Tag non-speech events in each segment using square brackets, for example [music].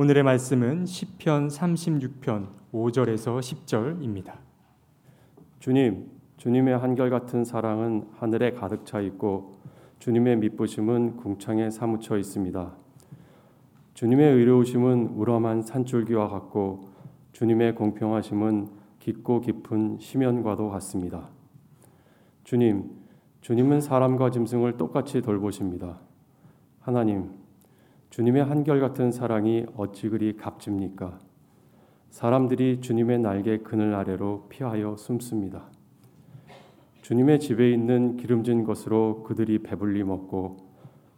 오늘의 말씀은 시편 36편 5절에서 10절입니다. 주님, 주님의 한결같은 사랑은 하늘에 가득 차 있고 주님의 미쁘심은 궁창에 사무쳐 있습니다. 주님의 의로우심은 우람한 산줄기와 같고 주님의 공평하심은 깊고 깊은 심연과도 같습니다. 주님, 주님은 사람과 짐승을 똑같이 돌보십니다. 하나님, 주님의 한결같은 사랑이 어찌 그리 값집니까? 사람들이 주님의 날개 그늘 아래로 피하여 숨습니다. 주님의 집에 있는 기름진 것으로 그들이 배불리 먹고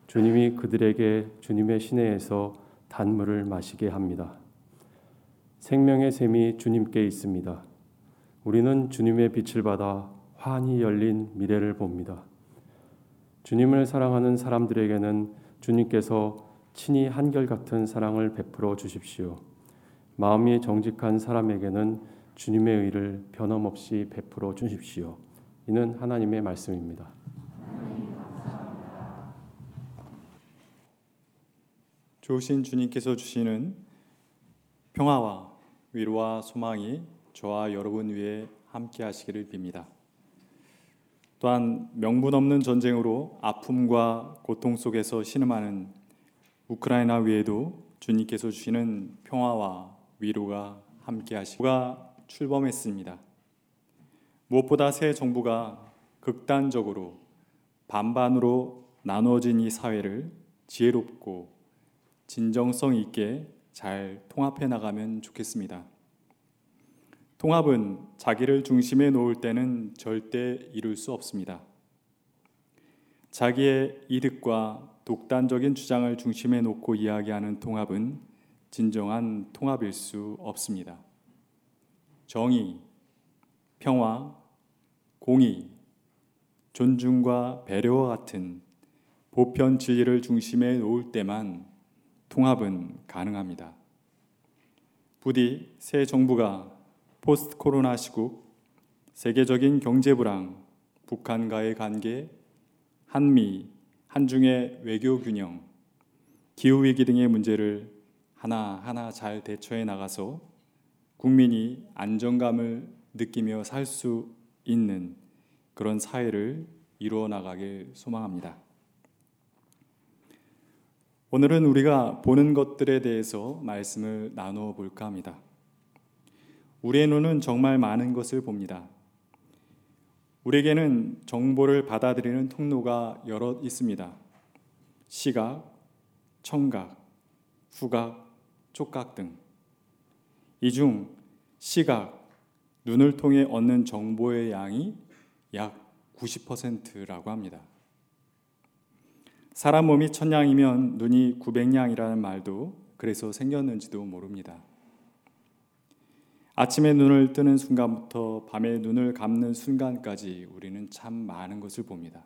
주님이 그들에게 주님의 시내에서 단물을 마시게 합니다. 생명의 샘이 주님께 있습니다. 우리는 주님의 빛을 받아 환히 열린 미래를 봅니다. 주님을 사랑하는 사람들에게는 주님께서 친히 한결같은 사랑을 베풀어 주십시오. 마음이 정직한 사람에게는 주님의 의를 변함없이 베풀어 주십시오. 이는 하나님의 말씀입니다. 좋으신 주님께서 주시는 평화와 위로와 소망이 저와 여러분 위에 함께 하시기를 빕니다. 또한 명분 없는 전쟁으로 아픔과 고통 속에서 신음하는 우크라이나 위에도 주님께서 주시는 평화와 위로가 함께 하시고가 출범했습니다. 무엇보다 새 정부가 극단적으로 반반으로 나누어진 이 사회를 지혜롭고 진정성 있게 잘 통합해 나가면 좋겠습니다. 통합은 자기를 중심에 놓을 때는 절대 이룰 수 없습니다. 자기의 이득과 독단적인 주장을 중심에 놓고 이야기하는 통합은 진정한 통합일 수 없습니다. 정의, 평화, 공의, 존중과 배려와 같은 보편 진리를 중심에 놓을 때만 통합은 가능합니다. 부디 새 정부가 포스트 코로나 시국, 세계적인 경제 불황, 북한과의 관계, 한미, 한중의 외교 균형, 기후 위기 등의 문제를 하나하나 잘 대처해 나가서 국민이 안정감을 느끼며 살 수 있는 그런 사회를 이루어 나가길 소망합니다. 오늘은 우리가 보는 것들에 대해서 말씀을 나누어 볼까 합니다. 우리의 눈은 정말 많은 것을 봅니다. 우리에게는 정보를 받아들이는 통로가 여러 있습니다. 시각, 청각, 후각, 촉각 등. 이 중 시각, 눈을 통해 얻는 정보의 양이 약 90%라고 합니다. 사람 몸이 천냥이면 눈이 900냥이라는 말도 그래서 생겼는지도 모릅니다. 아침에 눈을 뜨는 순간부터 밤에 눈을 감는 순간까지 우리는 참 많은 것을 봅니다.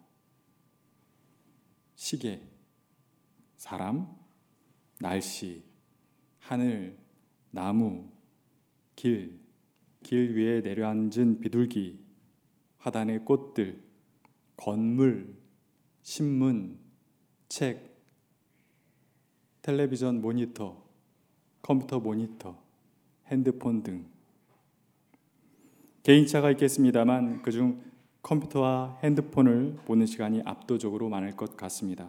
시계, 사람, 날씨, 하늘, 나무, 길, 길 위에 내려앉은 비둘기, 화단의 꽃들, 건물, 신문, 책, 텔레비전 모니터, 컴퓨터 모니터, 핸드폰 등 개인차가 있겠습니다만 그중 컴퓨터와 핸드폰을 보는 시간이 압도적으로 많을 것 같습니다.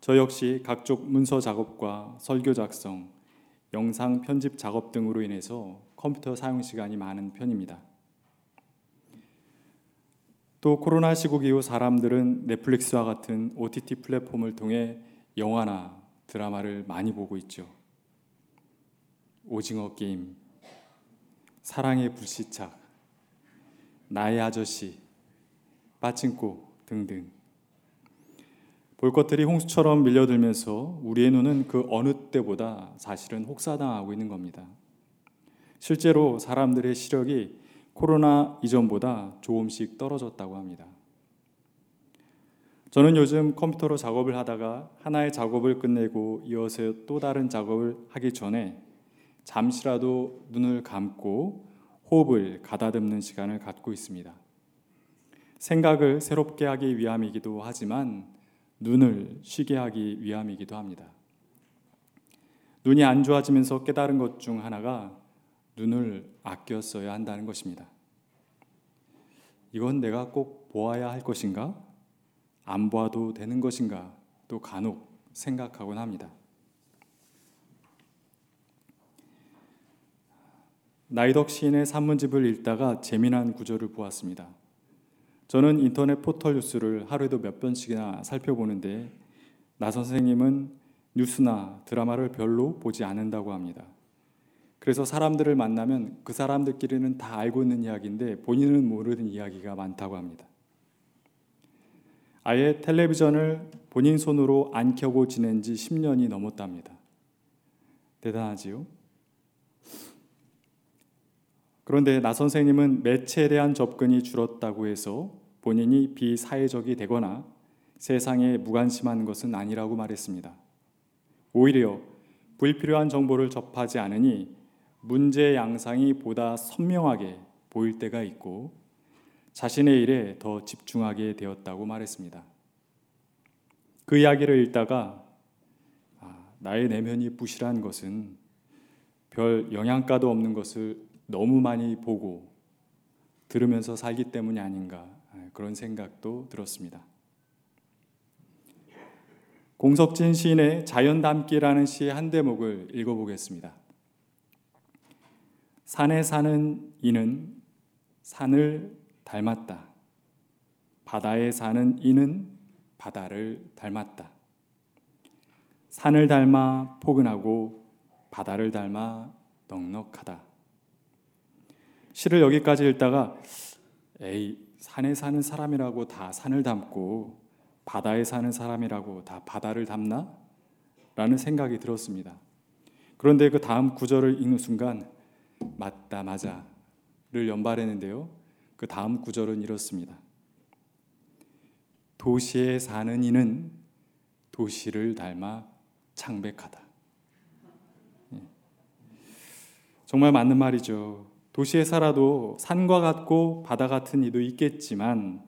저 역시 각종 문서 작업과 설교 작성, 영상 편집 작업 등으로 인해서 컴퓨터 사용 시간이 많은 편입니다. 또 코로나 시국 이후 사람들은 넷플릭스와 같은 OTT 플랫폼을 통해 영화나 드라마를 많이 보고 있죠. 오징어 게임, 사랑의 불시착, 나의 아저씨, 빠친코 등등. 볼 것들이 홍수처럼 밀려들면서 우리의 눈은 그 어느 때보다 사실은 혹사당하고 있는 겁니다. 실제로 사람들의 시력이 코로나 이전보다 조금씩 떨어졌다고 합니다. 저는 요즘 컴퓨터로 작업을 하다가 하나의 작업을 끝내고 이어서 또 다른 작업을 하기 전에 잠시라도 눈을 감고 호흡을 가다듬는 시간을 갖고 있습니다. 생각을 새롭게 하기 위함이기도 하지만 눈을 쉬게 하기 위함이기도 합니다. 눈이 안 좋아지면서 깨달은 것 중 하나가 눈을 아껴 써야 한다는 것입니다. 이건 내가 꼭 보아야 할 것인가? 안 보아도 되는 것인가? 또 간혹 생각하곤 합니다. 나이덕 시인의 산문집을 읽다가 재미난 구절을 보았습니다. 저는 인터넷 포털 뉴스를 하루에도 몇 번씩이나 살펴보는데 나 선생님은 뉴스나 드라마를 별로 보지 않는다고 합니다. 그래서 사람들을 만나면 그 사람들끼리는 다 알고 있는 이야기인데 본인은 모르는 이야기가 많다고 합니다. 아예 텔레비전을 본인 손으로 안 켜고 지낸 지 10년이 넘었답니다. 대단하지요? 그런데 나 선생님은 매체에 대한 접근이 줄었다고 해서 본인이 비사회적이 되거나 세상에 무관심한 것은 아니라고 말했습니다. 오히려 불필요한 정보를 접하지 않으니 문제 양상이 보다 선명하게 보일 때가 있고 자신의 일에 더 집중하게 되었다고 말했습니다. 그 이야기를 읽다가 아, 나의 내면이 부실한 것은 별 영양가도 없는 것을 너무 많이 보고 들으면서 살기 때문이 아닌가 그런 생각도 들었습니다. 공석진 시인의 자연 담기라는 시의 한 대목을 읽어보겠습니다. 산에 사는 이는 산을 닮았다. 바다에 사는 이는 바다를 닮았다. 산을 닮아 포근하고 바다를 닮아 넉넉하다. 시를 여기까지 읽다가 에이 산에 사는 사람이라고 다 산을 닮고 바다에 사는 사람이라고 다 바다를 닮나? 라는 생각이 들었습니다. 그런데 그 다음 구절을 읽는 순간 맞다 맞아를 연발했는데요. 그 다음 구절은 이렇습니다. 도시에 사는 이는 도시를 닮아 창백하다. 예. 정말 맞는 말이죠. 도시에 살아도 산과 같고 바다 같은 이도 있겠지만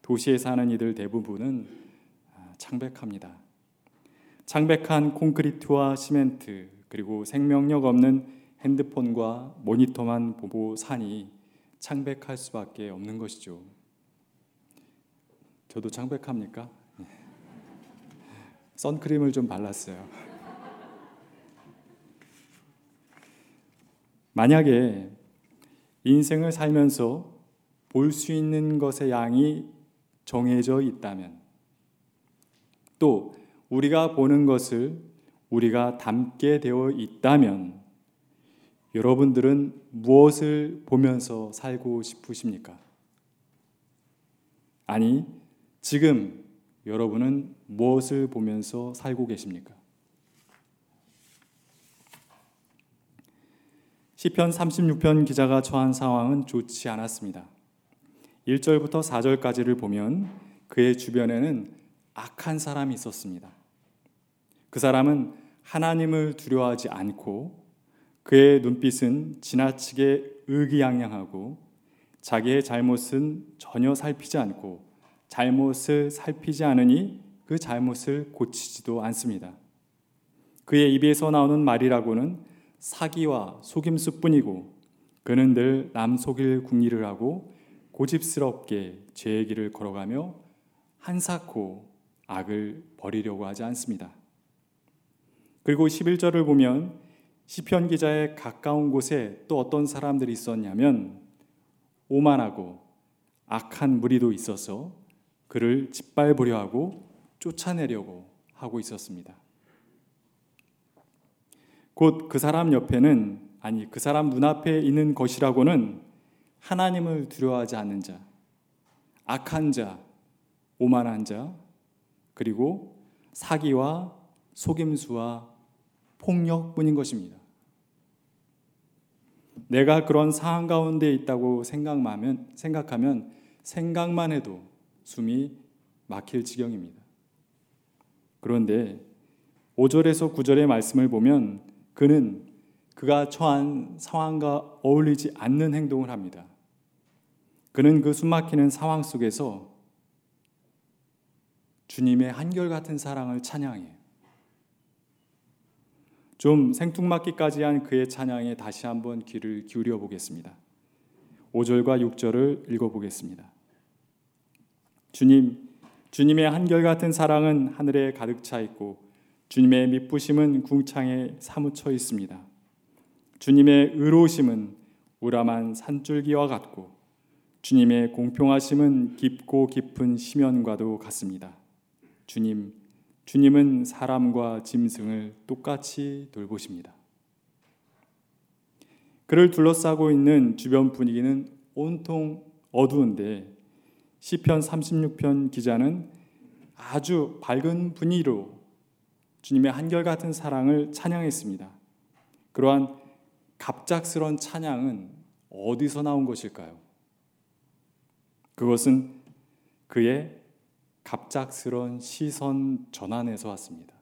도시에 사는 이들 대부분은 아, 창백합니다. 창백한 콘크리트와 시멘트 그리고 생명력 없는 핸드폰과 모니터만 보고 사니 창백할 수밖에 없는 것이죠. 저도 창백합니까? 네. 선크림을 좀 발랐어요. [laughs] 만약에 인생을 살면서 볼 수 있는 것의 양이 정해져 있다면 또 우리가 보는 것을 우리가 담게 되어 있다면 여러분들은 무엇을 보면서 살고 싶으십니까? 아니, 지금 여러분은 무엇을 보면서 살고 계십니까? 시편 36편 기자가 처한 상황은 좋지 않았습니다. 1절부터 4절까지를 보면 그의 주변에는 악한 사람이 있었습니다. 그 사람은 하나님을 두려워하지 않고 그의 눈빛은 지나치게 의기양양하고 자기의 잘못은 전혀 살피지 않고 잘못을 살피지 않으니 그 잘못을 고치지도 않습니다. 그의 입에서 나오는 말이라고는 사기와 속임수뿐이고 그는 늘 남 속일 궁리를 하고 고집스럽게 죄의 길을 걸어가며 한사코 악을 버리려고 하지 않습니다. 그리고 11절을 보면 시편 기자의 가까운 곳에 또 어떤 사람들이 있었냐면 오만하고 악한 무리도 있어서 그를 짓밟으려 하고 쫓아내려고 하고 있었습니다. 곧 그 사람 옆에는 아니 그 사람 눈앞에 있는 것이라고는 하나님을 두려워하지 않는 자, 악한 자, 오만한 자, 그리고 사기와 속임수와 폭력뿐인 것입니다. 내가 그런 상황 가운데 있다고 생각하면 생각하면 생각만 해도 숨이 막힐 지경입니다. 그런데 5절에서 9절의 말씀을 보면 그는 그가 처한 상황과 어울리지 않는 행동을 합니다. 그는 그 숨막히는 상황 속에서 주님의 한결같은 사랑을 찬양해요. 좀 생뚱맞기까지 한 그의 찬양에 다시 한번 귀를 기울여 보겠습니다. 5절과 6절을 읽어 보겠습니다. 주님, 주님의 한결같은 사랑은 하늘에 가득 차 있고 주님의 미쁘심은 궁창에 사무쳐 있습니다. 주님의 의로우심은 우람한 산줄기와 같고 주님의 공평하심은 깊고 깊은 심연과도 같습니다. 주님, 주님은 사람과 짐승을 똑같이 돌보십니다. 그를 둘러싸고 있는 주변 분위기는 온통 어두운데 시편 36편 기자는 아주 밝은 분위기로 주님의 한결같은 사랑을 찬양했습니다. 그러한 갑작스런 찬양은 어디서 나온 것일까요? 그것은 그의 갑작스런 시선 전환에서 왔습니다.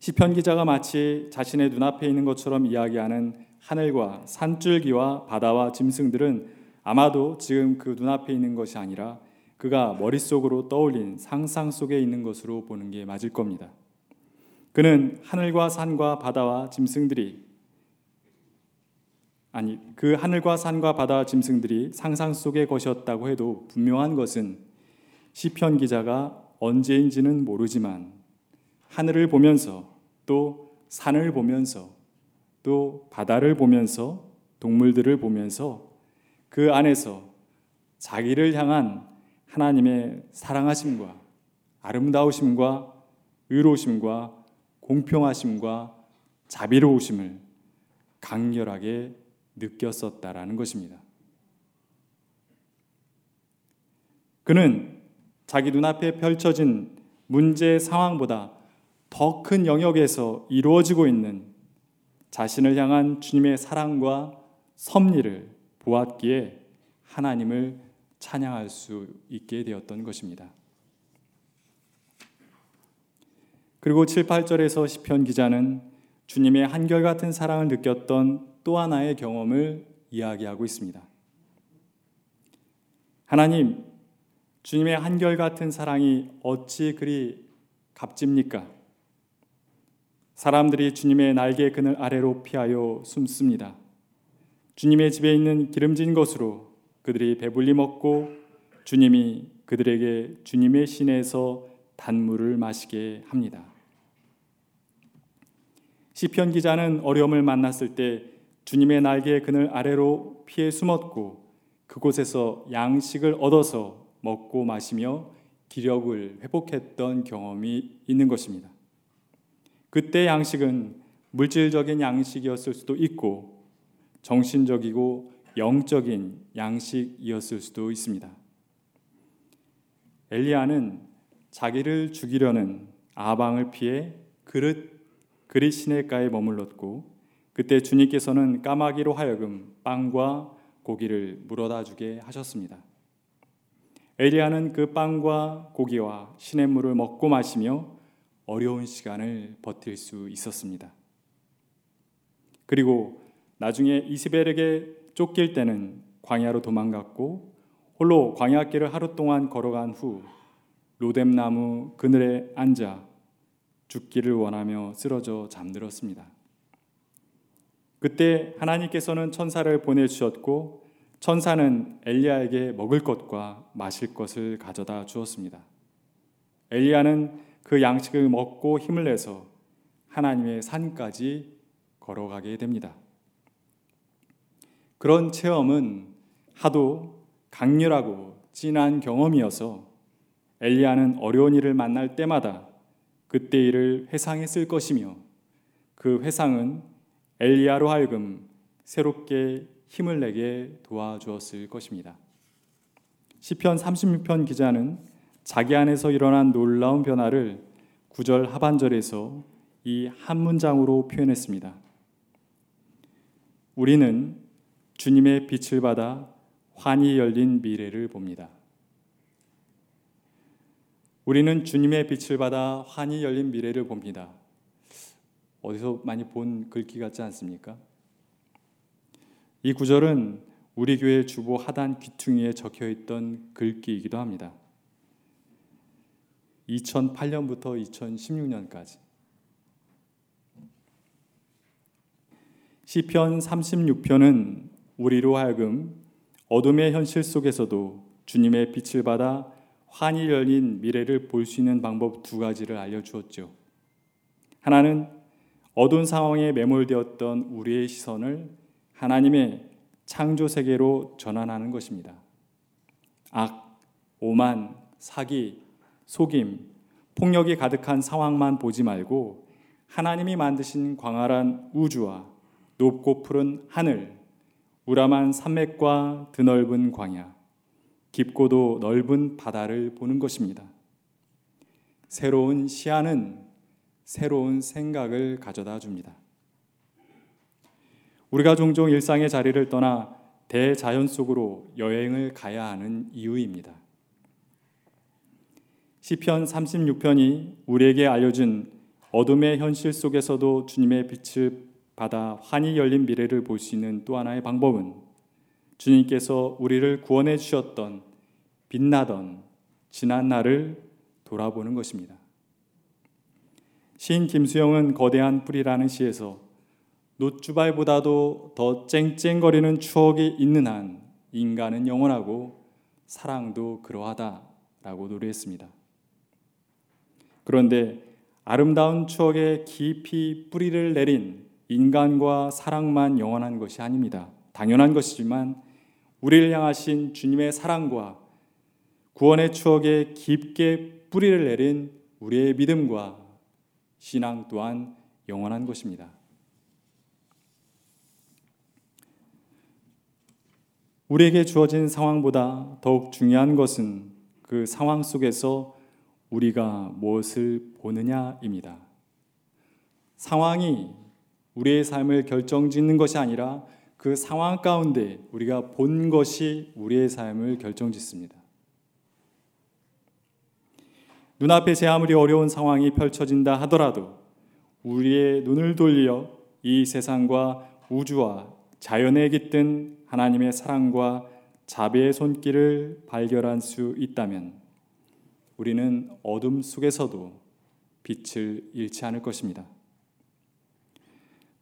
시편 기자가 마치 자신의 눈앞에 있는 것처럼 이야기하는 하늘과 산줄기와 바다와 짐승들은 아마도 지금 그 눈앞에 있는 것이 아니라 그가 머릿속으로 떠올린 상상 속에 있는 것으로 보는 게 맞을 겁니다. 그는 하늘과 산과 바다와 짐승들이 아니 그 하늘과 산과 바다와 짐승들이 상상 속의 것이었다고 해도 분명한 것은 시편 기자가 언제인지는 모르지만 하늘을 보면서 또 산을 보면서 또 바다를 보면서 동물들을 보면서 그 안에서 자기를 향한 하나님의 사랑하심과 아름다우심과 의로우심과 공평하심과 자비로우심을 강렬하게 느꼈었다라는 것입니다. 그는 자기 눈앞에 펼쳐진 문제 상황보다 더 큰 영역에서 이루어지고 있는 자신을 향한 주님의 사랑과 섭리를 보았기에 하나님을 찬양할 수 있게 되었던 것입니다. 그리고 7, 8절에서 시편 기자는 주님의 한결같은 사랑을 느꼈던 또 하나의 경험을 이야기하고 있습니다. 하나님, 주님의 한결같은 사랑이 어찌 그리 값집니까? 사람들이 주님의 날개 그늘 아래로 피하여 숨습니다. 주님의 집에 있는 기름진 것으로 그들이 배불리 먹고 주님이 그들에게 주님의 신에서 단물을 마시게 합니다. 시편 기자는 어려움을 만났을 때 주님의 날개 그늘 아래로 피해 숨었고 그곳에서 양식을 얻어서 먹고 마시며 기력을 회복했던 경험이 있는 것입니다. 그때 양식은 물질적인 양식이었을 수도 있고 정신적이고 영적인 양식이었을 수도 있습니다. 엘리야는 자기를 죽이려는 아방을 피해 그릇 그릿 시내가에 머물렀고 그때 주님께서는 까마귀로 하여금 빵과 고기를 물어다 주게 하셨습니다. 엘리야는 그 빵과 고기와 시냇물을 먹고 마시며 어려운 시간을 버틸 수 있었습니다. 그리고 나중에 이스벨에게 쫓길 때는 광야로 도망갔고 홀로 광야길을 하루 동안 걸어간 후 로뎀나무 그늘에 앉아 죽기를 원하며 쓰러져 잠들었습니다. 그때 하나님께서는 천사를 보내주셨고 천사는 엘리야에게 먹을 것과 마실 것을 가져다 주었습니다. 엘리야는 그 양식을 먹고 힘을 내서 하나님의 산까지 걸어가게 됩니다. 그런 체험은 하도 강렬하고 진한 경험이어서 엘리야는 어려운 일을 만날 때마다 그때 일을 회상에 쓸 것이며 그 회상은 엘리야로 하여금 새롭게 힘을 내게 도와주었을 것입니다. 시편 36편 기자는 자기 안에서 일어난 놀라운 변화를 구절 하반절에서 이 한 문장으로 표현했습니다. 우리는 주님의 빛을 받아 환히 열린 미래를 봅니다. 우리는 주님의 빛을 받아 환히 열린 미래를 봅니다. 어디서 많이 본 글귀 같지 않습니까? 이 구절은 우리 교회 주보 하단 귀퉁이에 적혀 있던 글귀이기도 합니다. 2008년부터 2016년까지 시편 36편은 우리로 하여금 어둠의 현실 속에서도 주님의 빛을 받아 환히 열린 미래를 볼 수 있는 방법 두 가지를 알려주었죠. 하나는 어두운 상황에 매몰되었던 우리의 시선을 하나님의 창조 세계로 전환하는 것입니다. 악, 오만, 사기, 속임, 폭력이 가득한 상황만 보지 말고 하나님이 만드신 광활한 우주와 높고 푸른 하늘, 우람한 산맥과 드넓은 광야, 깊고도 넓은 바다를 보는 것입니다. 새로운 시야는 새로운 생각을 가져다 줍니다. 우리가 종종 일상의 자리를 떠나 대자연 속으로 여행을 가야 하는 이유입니다. 시편 36편이 우리에게 알려준 어둠의 현실 속에서도 주님의 빛을 받아 환히 열린 미래를 볼 수 있는 또 하나의 방법은 주님께서 우리를 구원해 주셨던 빛나던 지난 날을 돌아보는 것입니다. 시인 김수영은 거대한 뿌리라는 시에서 노주발보다도 더 쨍쨍거리는 추억이 있는 한 인간은 영원하고 사랑도 그러하다라고 노래했습니다. 그런데 아름다운 추억에 깊이 뿌리를 내린 인간과 사랑만 영원한 것이 아닙니다. 당연한 것이지만 우리를 향하신 주님의 사랑과 구원의 추억에 깊게 뿌리를 내린 우리의 믿음과 신앙 또한 영원한 것입니다. 우리에게 주어진 상황보다 더욱 중요한 것은 그 상황 속에서 우리가 무엇을 보느냐입니다. 상황이 우리의 삶을 결정짓는 것이 아니라 그 상황 가운데 우리가 본 것이 우리의 삶을 결정짓습니다. 눈앞에 제 아무리 어려운 상황이 펼쳐진다 하더라도 우리의 눈을 돌려 이 세상과 우주와 자연에 깃든 하나님의 사랑과 자비의 손길을 발견할 수 있다면 우리는 어둠 속에서도 빛을 잃지 않을 것입니다.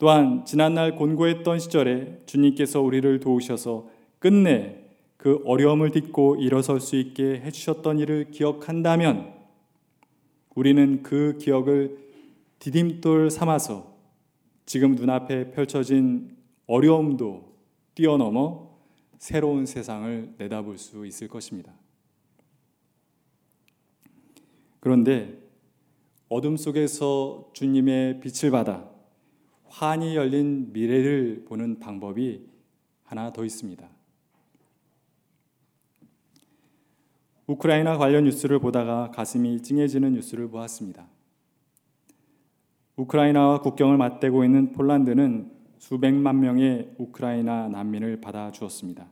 또한 지난날 곤고했던 시절에 주님께서 우리를 도우셔서 끝내 그 어려움을 딛고 일어설 수 있게 해주셨던 일을 기억한다면 우리는 그 기억을 디딤돌 삼아서 지금 눈앞에 펼쳐진 어려움도 뛰어넘어 새로운 세상을 내다볼 수 있을 것입니다. 그런데 어둠 속에서 주님의 빛을 받아 환히 열린 미래를 보는 방법이 하나 더 있습니다. 우크라이나 관련 뉴스를 보다가 가슴이 찡해지는 뉴스를 보았습니다. 우크라이나와 국경을 맞대고 있는 폴란드는 수백만 명의 우크라이나 난민을 받아 주었습니다.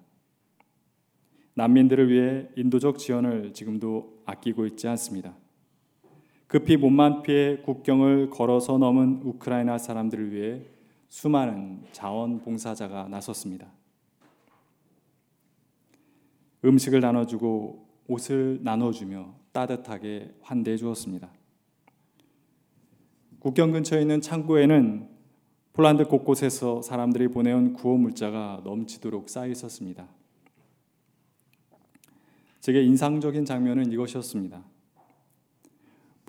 난민들을 위해 인도적 지원을 지금도 아끼고 있지 않습니다. 급히 몸만 피해 국경을 걸어서 넘은 우크라이나 사람들을 위해 수많은 자원봉사자가 나섰습니다. 음식을 나눠주고 옷을 나눠주며 따뜻하게 환대해 주었습니다. 국경 근처에 있는 창고에는 폴란드 곳곳에서 사람들이 보내온 구호 물자가 넘치도록 쌓여 있었습니다. 제게 인상적인 장면은 이것이었습니다.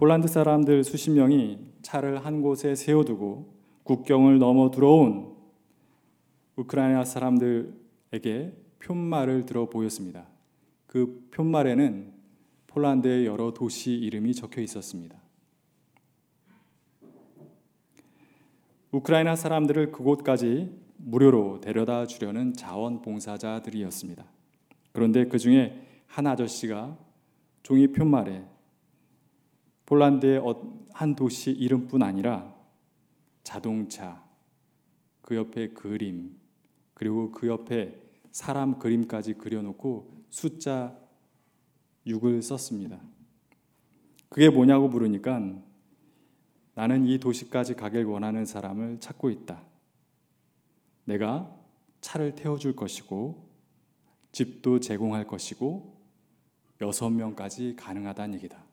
폴란드 사람들 수십 명이 차를 한 곳에 세워두고 국경을 넘어 들어온 우크라이나 사람들에게 표말을 들어 보였습니다. 그 표말에는 폴란드의 여러 도시 이름이 적혀 있었습니다. 우크라이나 사람들을 그곳까지 무료로 데려다 주려는 자원봉사자들이었습니다. 그런데 그 중에 한 아저씨가 종이 표말에 폴란드의 어, 한 도시 이름뿐 아니라 자동차, 그 옆에 그림, 그리고 그 옆에 사람 그림까지 그려놓고 숫자 6을 썼습니다. 그게 뭐냐고 물으니까 나는 이 도시까지 가길 원하는 사람을 찾고 있다. 내가 차를 태워줄 것이고 집도 제공할 것이고 여섯 명까지 가능하다는 얘기다.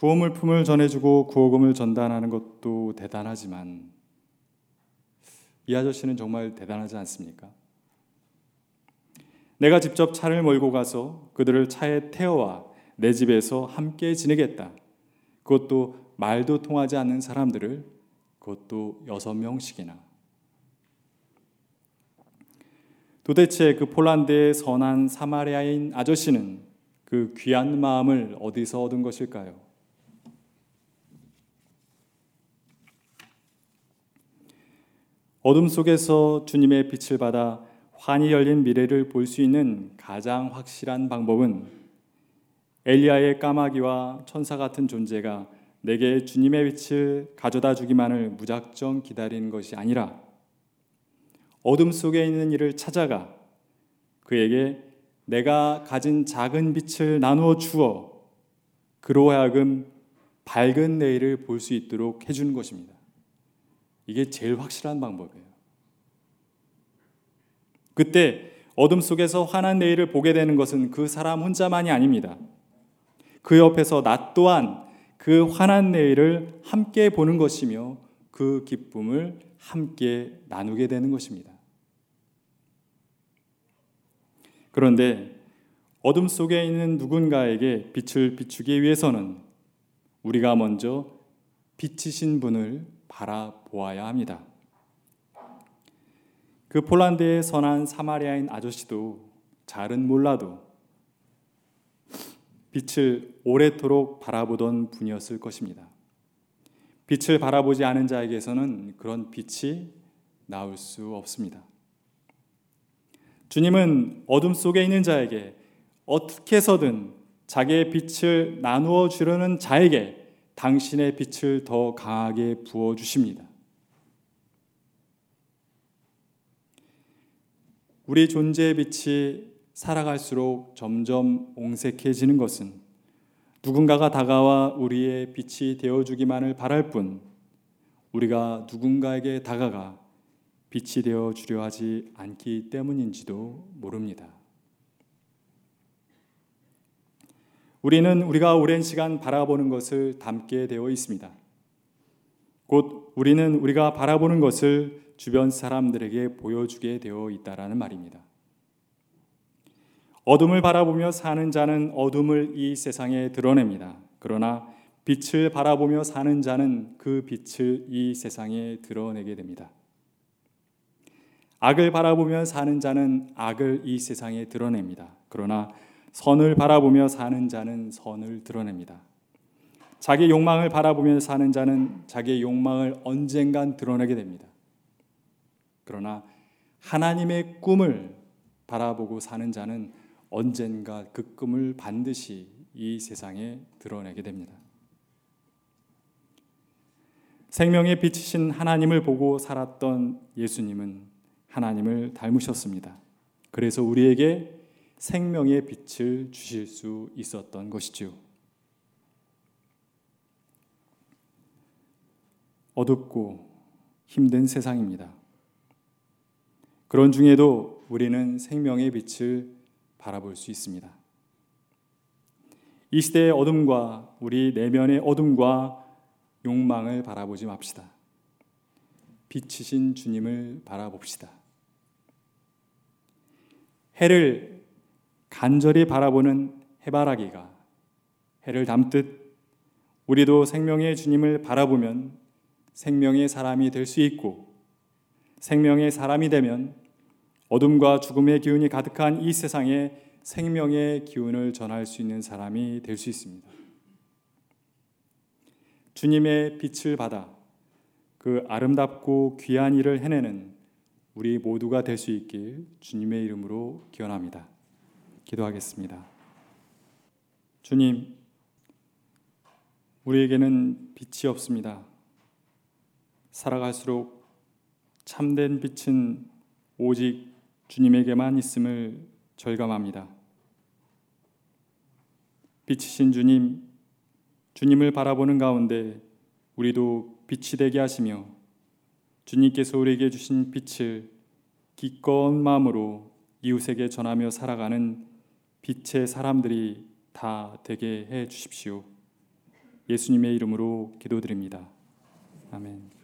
구호물품을 전해주고 구호금을 전달하는 것도 대단하지만 이 아저씨는 정말 대단하지 않습니까? 내가 직접 차를 몰고 가서 그들을 차에 태워와 내 집에서 함께 지내겠다. 그것도 말도 통하지 않는 사람들을 그것도 여섯 명씩이나. 도대체 그 폴란드의 선한 사마리아인 아저씨는 그 귀한 마음을 어디서 얻은 것일까요? 어둠 속에서 주님의 빛을 받아 환히 열린 미래를 볼 수 있는 가장 확실한 방법은 엘리야의 까마귀와 천사 같은 존재가 내게 주님의 빛을 가져다 주기만을 무작정 기다리는 것이 아니라 어둠 속에 있는 이를 찾아가 그에게 내가 가진 작은 빛을 나누어 주어 그로 하여금 밝은 내일을 볼 수 있도록 해주는 것입니다. 이게 제일 확실한 방법이에요. 그때 어둠 속에서 환한 내일을 보게 되는 것은 그 사람 혼자만이 아닙니다. 그 옆에서 나 또한 그 환한 내일을 함께 보는 것이며 그 기쁨을 함께 나누게 되는 것입니다. 그런데 어둠 속에 있는 누군가에게 빛을 비추기 위해서는 우리가 먼저 빛이신 분을 바라보아야 합니다. 그 폴란드의 선한 사마리아인 아저씨도 잘은 몰라도 빛을 오래도록 바라보던 분이었을 것입니다. 빛을 바라보지 않은 자에게서는 그런 빛이 나올 수 없습니다. 주님은 어둠 속에 있는 자에게 어떻게 해서든 자기의 빛을 나누어 주려는 자에게 당신의 빛을 더 강하게 부어 주십니다. 우리 존재의 빛이 살아갈수록 점점 옹색해지는 것은 누군가가 다가와 우리의 빛이 되어 주기만을 바랄 뿐 우리가 누군가에게 다가가 빛이 되어 주려 하지 않기 때문인지도 모릅니다. 우리는 우리가 오랜 시간 바라보는 것을 담게 되어 있습니다. 곧 우리는 우리가 바라보는 것을 주변 사람들에게 보여주게 되어 있다라는 말입니다. 어둠을 바라보며 사는 자는 어둠을 이 세상에 드러냅니다. 그러나 빛을 바라보며 사는 자는 그 빛을 이 세상에 드러내게 됩니다. 악을 바라보며 사는 자는 악을 이 세상에 드러냅니다. 그러나 선을 바라보며 사는 자는 선을 드러냅니다. 자기 욕망을 바라보며 사는 자는 자기의 욕망을 언젠간 드러내게 됩니다. 그러나 하나님의 꿈을 바라보고 사는 자는 언젠가 그 꿈을 반드시 이 세상에 드러내게 됩니다. 생명의 빛이신 하나님을 보고 살았던 예수님은 하나님을 닮으셨습니다. 그래서 우리에게 생명의 빛을 주실 수 있었던 것이죠. 어둡고 힘든 세상입니다. 그런 중에도 우리는 생명의 빛을 바라볼 수 있습니다. 이 시대의 어둠과 우리 내면의 어둠과 욕망을 바라보지 맙시다. 빛이신 주님을 바라봅시다. 해를 간절히 바라보는 해바라기가 해를 담듯 우리도 생명의 주님을 바라보면 생명의 사람이 될 수 있고 생명의 사람이 되면 어둠과 죽음의 기운이 가득한 이 세상에 생명의 기운을 전할 수 있는 사람이 될 수 있습니다. 주님의 빛을 받아 그 아름답고 귀한 일을 해내는 우리 모두가 될 수 있길 주님의 이름으로 기원합니다. 기도하겠습니다. 주님, 우리에게는 빛이 없습니다. 살아갈수록 참된 빛은 오직 주님에게만 있음을 절감합니다. 빛이신 주님, 주님을 바라보는 가운데 우리도 빛이 되게 하시며 주님께서 우리에게 주신 빛을 기꺼운 마음으로 이웃에게 전하며 살아가는 빛의 사람들이 다 되게 해 주십시오. 예수님의 이름으로 기도드립니다. 아멘.